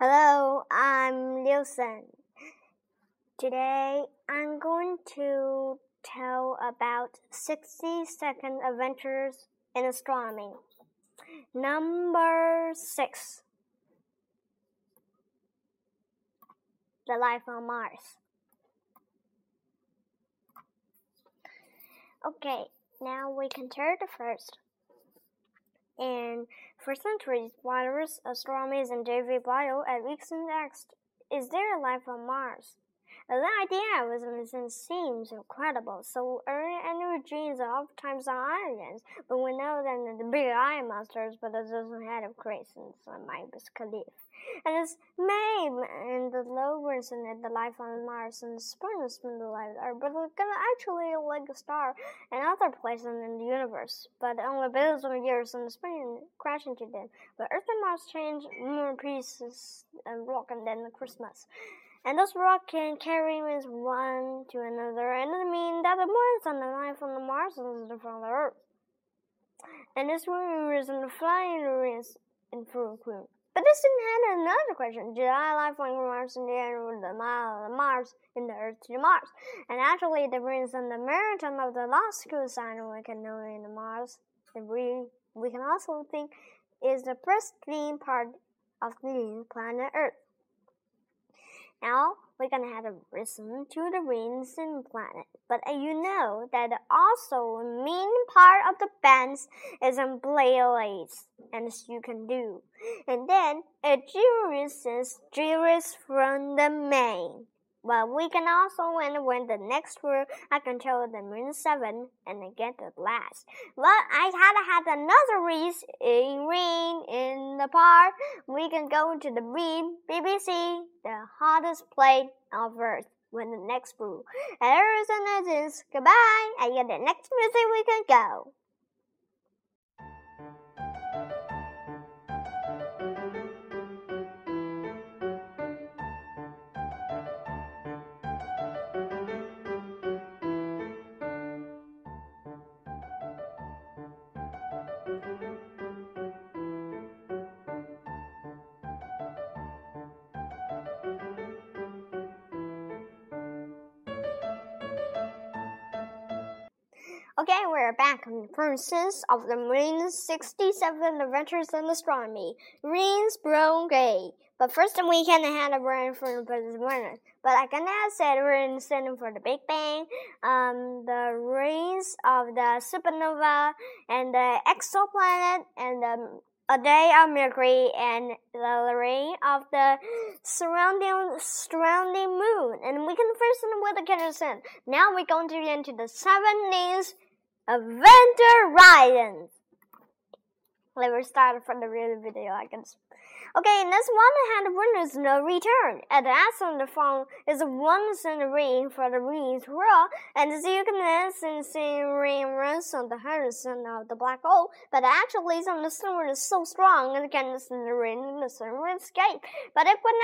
Hello, I'm Liusen. Today to tell about 60 second adventures in astronomy. Number 6 The Life on Mars. Okay, now we can turn the first. And for centuries, writers, astronomers, and David Bowie at Wilson asked, Is there life on Mars? The idea was seems incredible. So early energies are oftentimes on islands, but we know that the big eye monsters, but it doesn't have craters on Mars Khalif. And it's made and the low and the life on Mars and the spring life are but gonna actually like a star and other places in the universe, but only billions of years in the spring crash into them. But Earth and Mars change more pieces and rock and then Christmas. And those rock can carry with one to another, and it means that the Mars and the life on the Mars is different from the Earth. And this one is in the flying race in full crew. But this didn't have another question. Did I life from Mars and the the Mars in the Earth to the Mars? And actually the rings and the meriton of the last school sign we can know in the Mars. And we we can also think is the pristine part of the planet Earth. Now we're gonna have to listen to the rings and planet. But uh, you know that also main part of the bands is in blades, and you can do. And then a Juris is Juris from the main. But we can also win when the next word I control the moon seven and I get the last. But I had had another reason a ring in the park. We can go to the beam BBC, the hottest place on earth. When the next brew. And is goodbye. And get the next music we can go. Okay, we're back on the process of the Marines 67 Adventures in Astronomy. Marines Brown Gay. But first we can have a brain for the winners. But like I said we're in the center for the Big Bang, um, the rings of the supernova, and the exoplanet, and the a day of Mercury and the ring of the surrounding surrounding moon. And we can first with the Kennison. Now we're going to get into the seven names Adventure Riding. Let me start from the real video, I guess. Okay, next one hand winners no return. At the on the phone is one cent ring for the ring roll, and can listen, see ring runs on the horizon of the black hole, but actually the sun is so strong and can the ring and the sun escape. But if when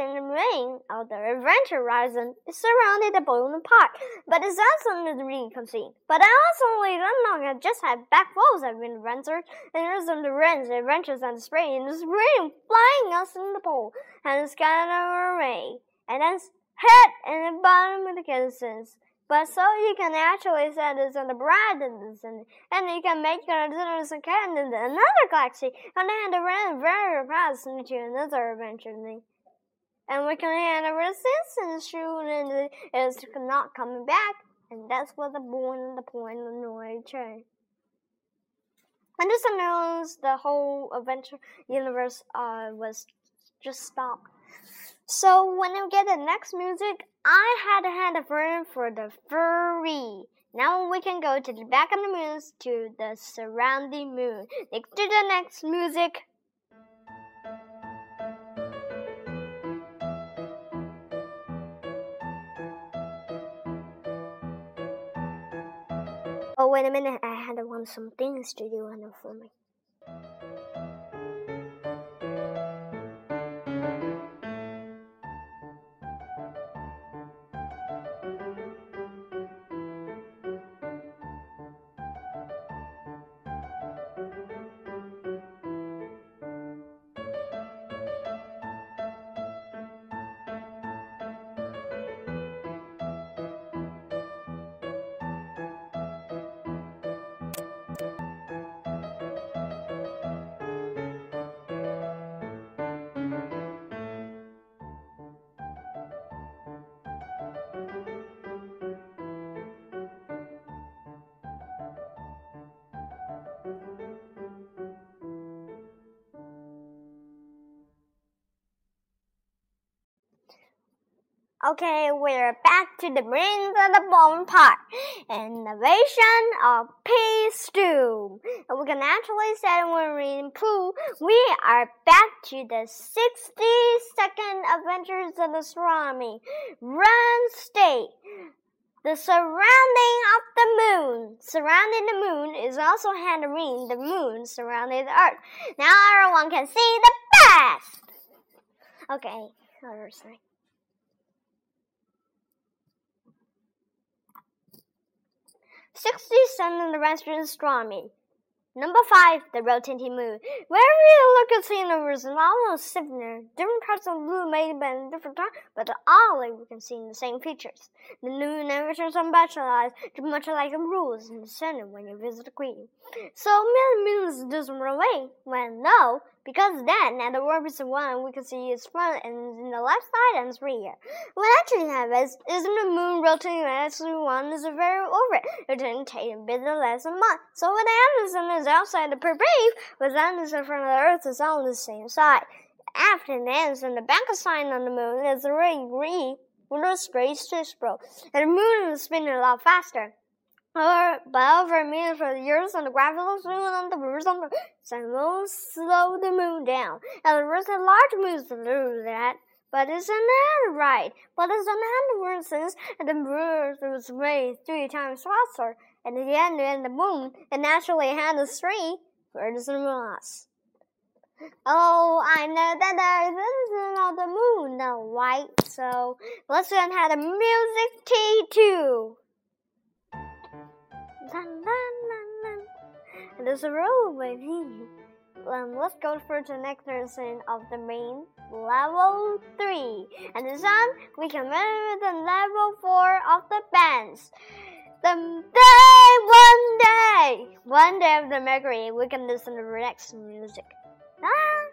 in the ring of the adventure horizon is surrounded by the balloon part, but it's also the ring can see. But I also don't know just have back walls have been adventures and there's the rings, adventures and the spring, and the spring flying us in the pole and scatter away, and then hit in the bottom of the distance. But so you can actually set this on the brightness and, and you can make your dinners and another galaxy and then the run very fast into another thing. And we can have a resistance shoot and it's not coming back. And that's what the point the point of the noise this announced the whole adventure universe uh, was just stopped. So when I get the next music, I had to have a friend for the furry. Now we can go to the back of the moon to the surrounding moon. Next to the next music. Wait a minute. I had to one some things to do on the for Okay, we're back to the brains of the bone part. Innovation of pea stew. We can actually say when we're reading Pooh, we are back to the 60 second adventures of the astronomy. Run state. The surrounding of the moon. Surrounding the moon is also handling the moon surrounding the earth. Now everyone can see the best. Okay, other. 67 in the Western astronomy. Number 5, the rotating moon. Wherever you look at the universe is almost similar. Different parts of the moon may be in different time, but all of we can see the same features. The moon never turns on bachelors, much like the rules in the center when you visit the queen. So many moons doesn't run away. Well, no, because then at the of one we can see its front and in the left side and three here. What actually happens isn't the moon rotating as one is a very orbit. It didn't take a bit less than a month. So when the Anderson is outside the periphery, with Anderson from the Earth is on the same side. After the Anderson, the back sign on the moon is already green with a straight spiral, and the moon is spinning a lot faster. Over millions for years, and the gravitational moon on the moon on the sun will slow the moon down, and the rest of large moons do that. But it's not right. But it's not instance, and the moon was made three times faster, and the end of the moon, it naturally had a three further than us. Oh, I know that there is on the moon, no, right? So let's learn how to music T too. There's a roll baby. Um, let's go for the next lesson of the main level 3. And this time, we can measure the level 4 of the bands. The day, one day, one day of the Mercury, we can listen to the next music. Ah!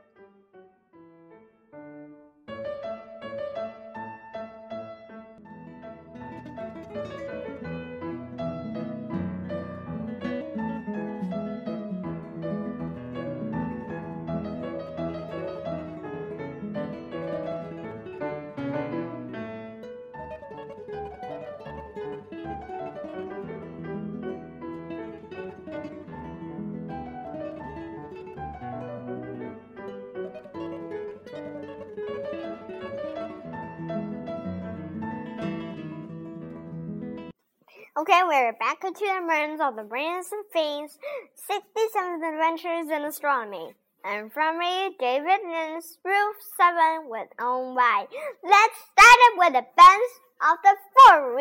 Okay, we're back to the brands of the brands and things, 67 adventures in astronomy. And from me, David Nins, Roof 7 with own Y. Let's start it with the bands of the four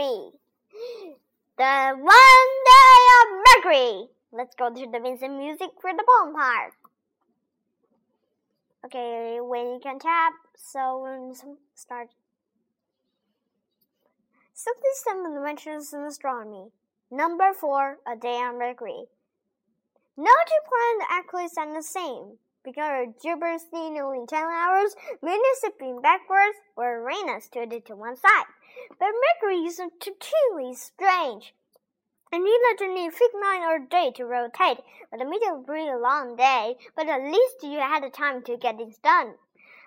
The one day of Mercury. Let's go to the Vincent music for the bone part. Okay, when you can tap, so start 67 Adventures in Astronomy. Number 4, A Day on Mercury. No two planets actually stand the same. Because of Jupiter staying only 10 hours, Venus spinning backwards, or Uranus tilted to one side. But Mercury is truly strange. It neither to need fixed night or day to rotate, but it may be a long day, but at least you had the time to get things done.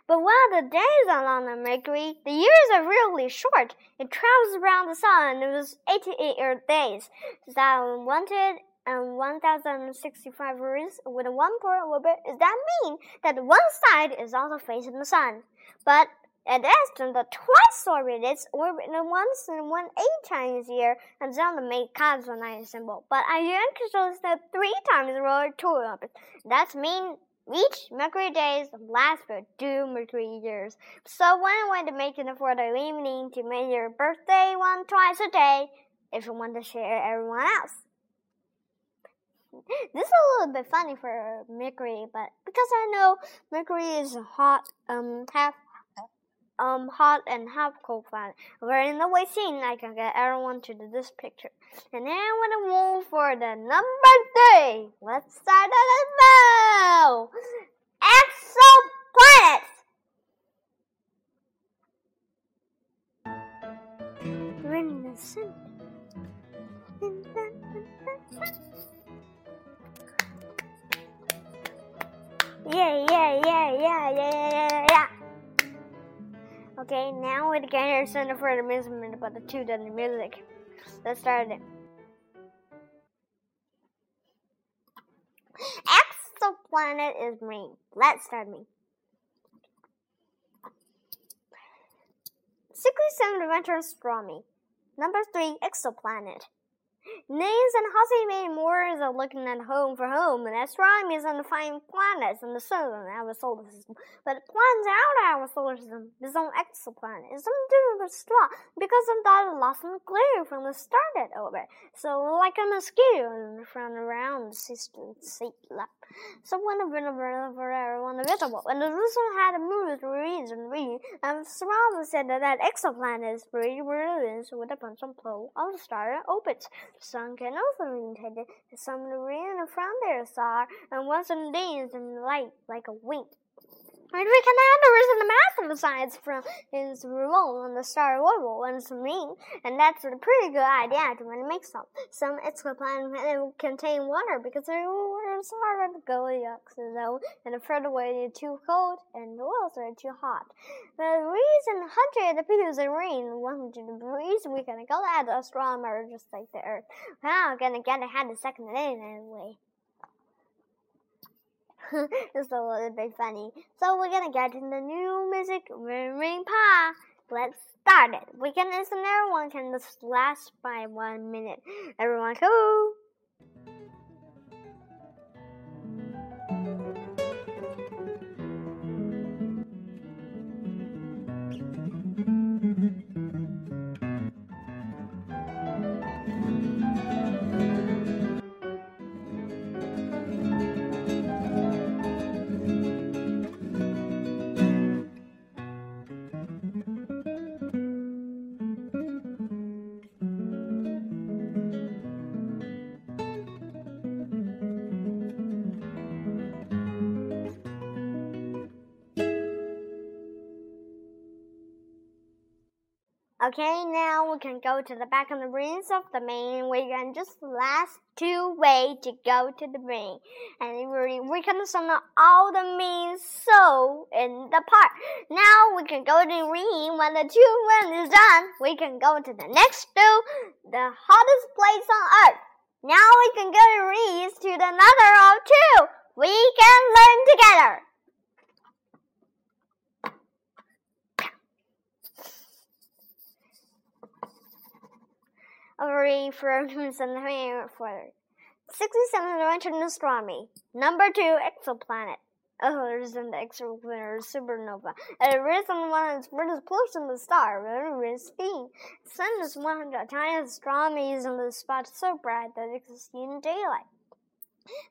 But while the days are long on Mercury, the years are really short. It travels around the sun was 88 Earth days. So wanted and 1065 years with a one point orbit. Does that mean that one side is also facing the sun? But is in the twice orbit. It's orbiting once and one eight times a year, and then the a nice symbol. But I show that three times roll two orbits. That's mean each Mercury days last for two Mercury years. So when I want to make it for the evening to make your birthday one twice a day, if you want to share everyone else. This is a little bit funny for Mercury, but because I know Mercury is hot, um, half um hot and half cold planet. We're in the way scene. I can get everyone to do this picture. And then I'm gonna move for the number three. Let's start at now. Exoplanets. In the center. Yeah, yeah, yeah, yeah, yeah, yeah, yeah. Okay, now we're getting our center for the measurement about the two done music. Let's start it. Exoplanet is green. Let's start me. 67 Adventure Astronomy. Number 3 Exoplanet. Names and made Moors are looking at home for home, and astronomy is on the finding planets in the sun and our solar system. But planets out of our solar system is on exoplanet. It's something different star because of that loss in glare from the started orbit. So like a mosquito from around the system seat lap. So when the winner for everyone visible, when the Jerusalem had moved reads and read, and Small said that, that exoplanet is pretty brilliant with a bunch of pole of the star orbits. Sun can also be intended some rain from their star and once in days and the light like a wink. We can add the the of science from its role on the star orbit and some ring, and that's a pretty good idea to make some. Some exoplanets that contain water because the waters are the Goldilocks zone, and further away they're too cold and the walls are too hot. The reason hundred appears in rain, one hundred degrees, we can go at the astronomer just like the Earth. Not gonna get ahead the second anyway. A little bit funny. So we're gonna get in the new music Ring Ring Pa. Let's start it. We can listen everyone can just last by one minute. Everyone go! Okay, now we can go to the back of the rings of the main. We can just last two way to go to the ring. And we, we can sum all the means so in the part. Now we can go to the ring. When the two rings is done, we can go to the next two, the hottest place on earth. Now we can go to rings to the another of two. We can learn together. Overy Fergus and for 67 Adventure in Astronomy. Number 2 Exoplanet. Oh, Others in the exoplanet or supernova. A reason one is brightest close to the star, very speed. Sun is 100 times astronomy is in the spot so bright that it can see in daylight.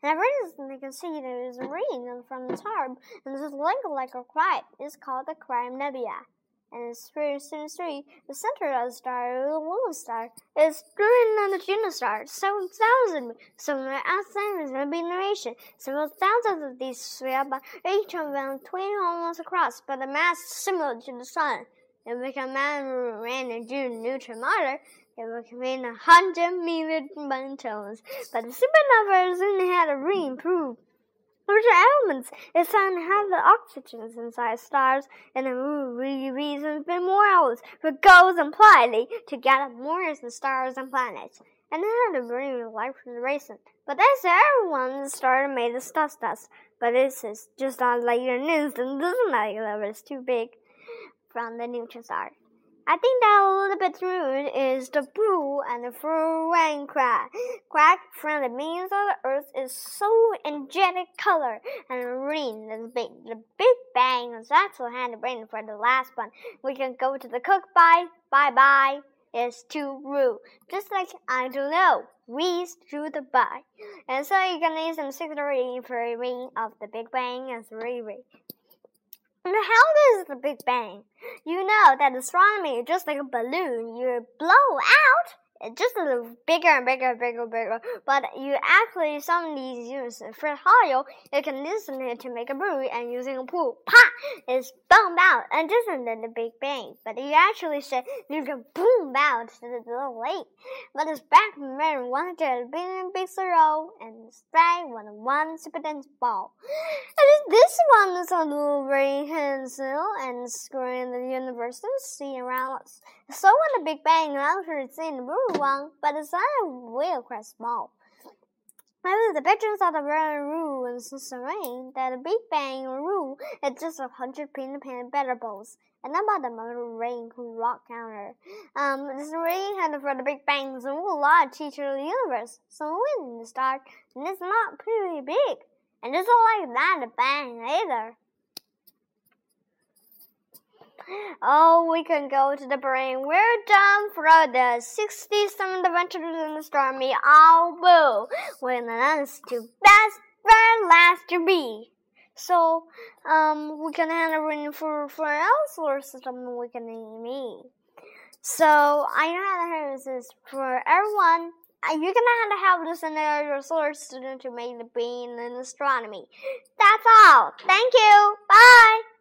And the reason they can see there is rain from the star, and this is like a cry. It's called the Crab Nebula and its three, the center of the star, the Luna star, is driven on the Juno star. Several thousand outside of the nation. Several thousands of these sphere, but each of them 20 almost across, but the mass similar to the sun. If we can ran a June neutron matter, it would contain a hundred million tons. But the supernova soon had a re-improved which elements is sun have the oxygen inside stars and the movie reasons been more hours for goals and planning to gather more the stars and planets. And then the bring life was racing. But that's everyone started made the dust dust. But this is just not like an instant, doesn't like that it's too big. from the neutron star. I think that a little bit rude is the blue and the rain crack. Crack from the means of the earth is so energetic color and green is big. The Big Bang is actually hand brain for the last one. We can go to the cook bye bye bye is too rude. Just like I don't know. We through the bye. And so you can use some secretary for a ring of the Big Bang and three really. How does the Big Bang? You know that astronomy is just like a balloon. You blow out just a little bigger and bigger and bigger and bigger. But you actually, some of these use Fred Hoyle, you can listen it to make a buoy and using a pool, pop, it's boom out and just in the Big Bang. But you actually said you can boom out to the little lake. But it's back to big big zero and spray one one super dense ball. And this one is a little very handsome and screwing the universe and see around us. So when the Big Bang occurs in the one, but the sun will quite small. Maybe the pictures of the rule and serene that the Big Bang rule is just a hundred pin pin better balls. And about the rain who rock counter. Um, this rain had for the Big Bang's a lot teacher of the universe. So when the start, and it's not pretty big. And it's not like that bang either. Oh, we can go to the brain. We're done for the 67 adventures in the stormy owl When the last to best friend last to be. So, um, we can have a ring for for else or something we can me. So, I know how this for everyone. Uh, you can have to help this in your solar student to make the bean in astronomy. That's all. Thank you. Bye.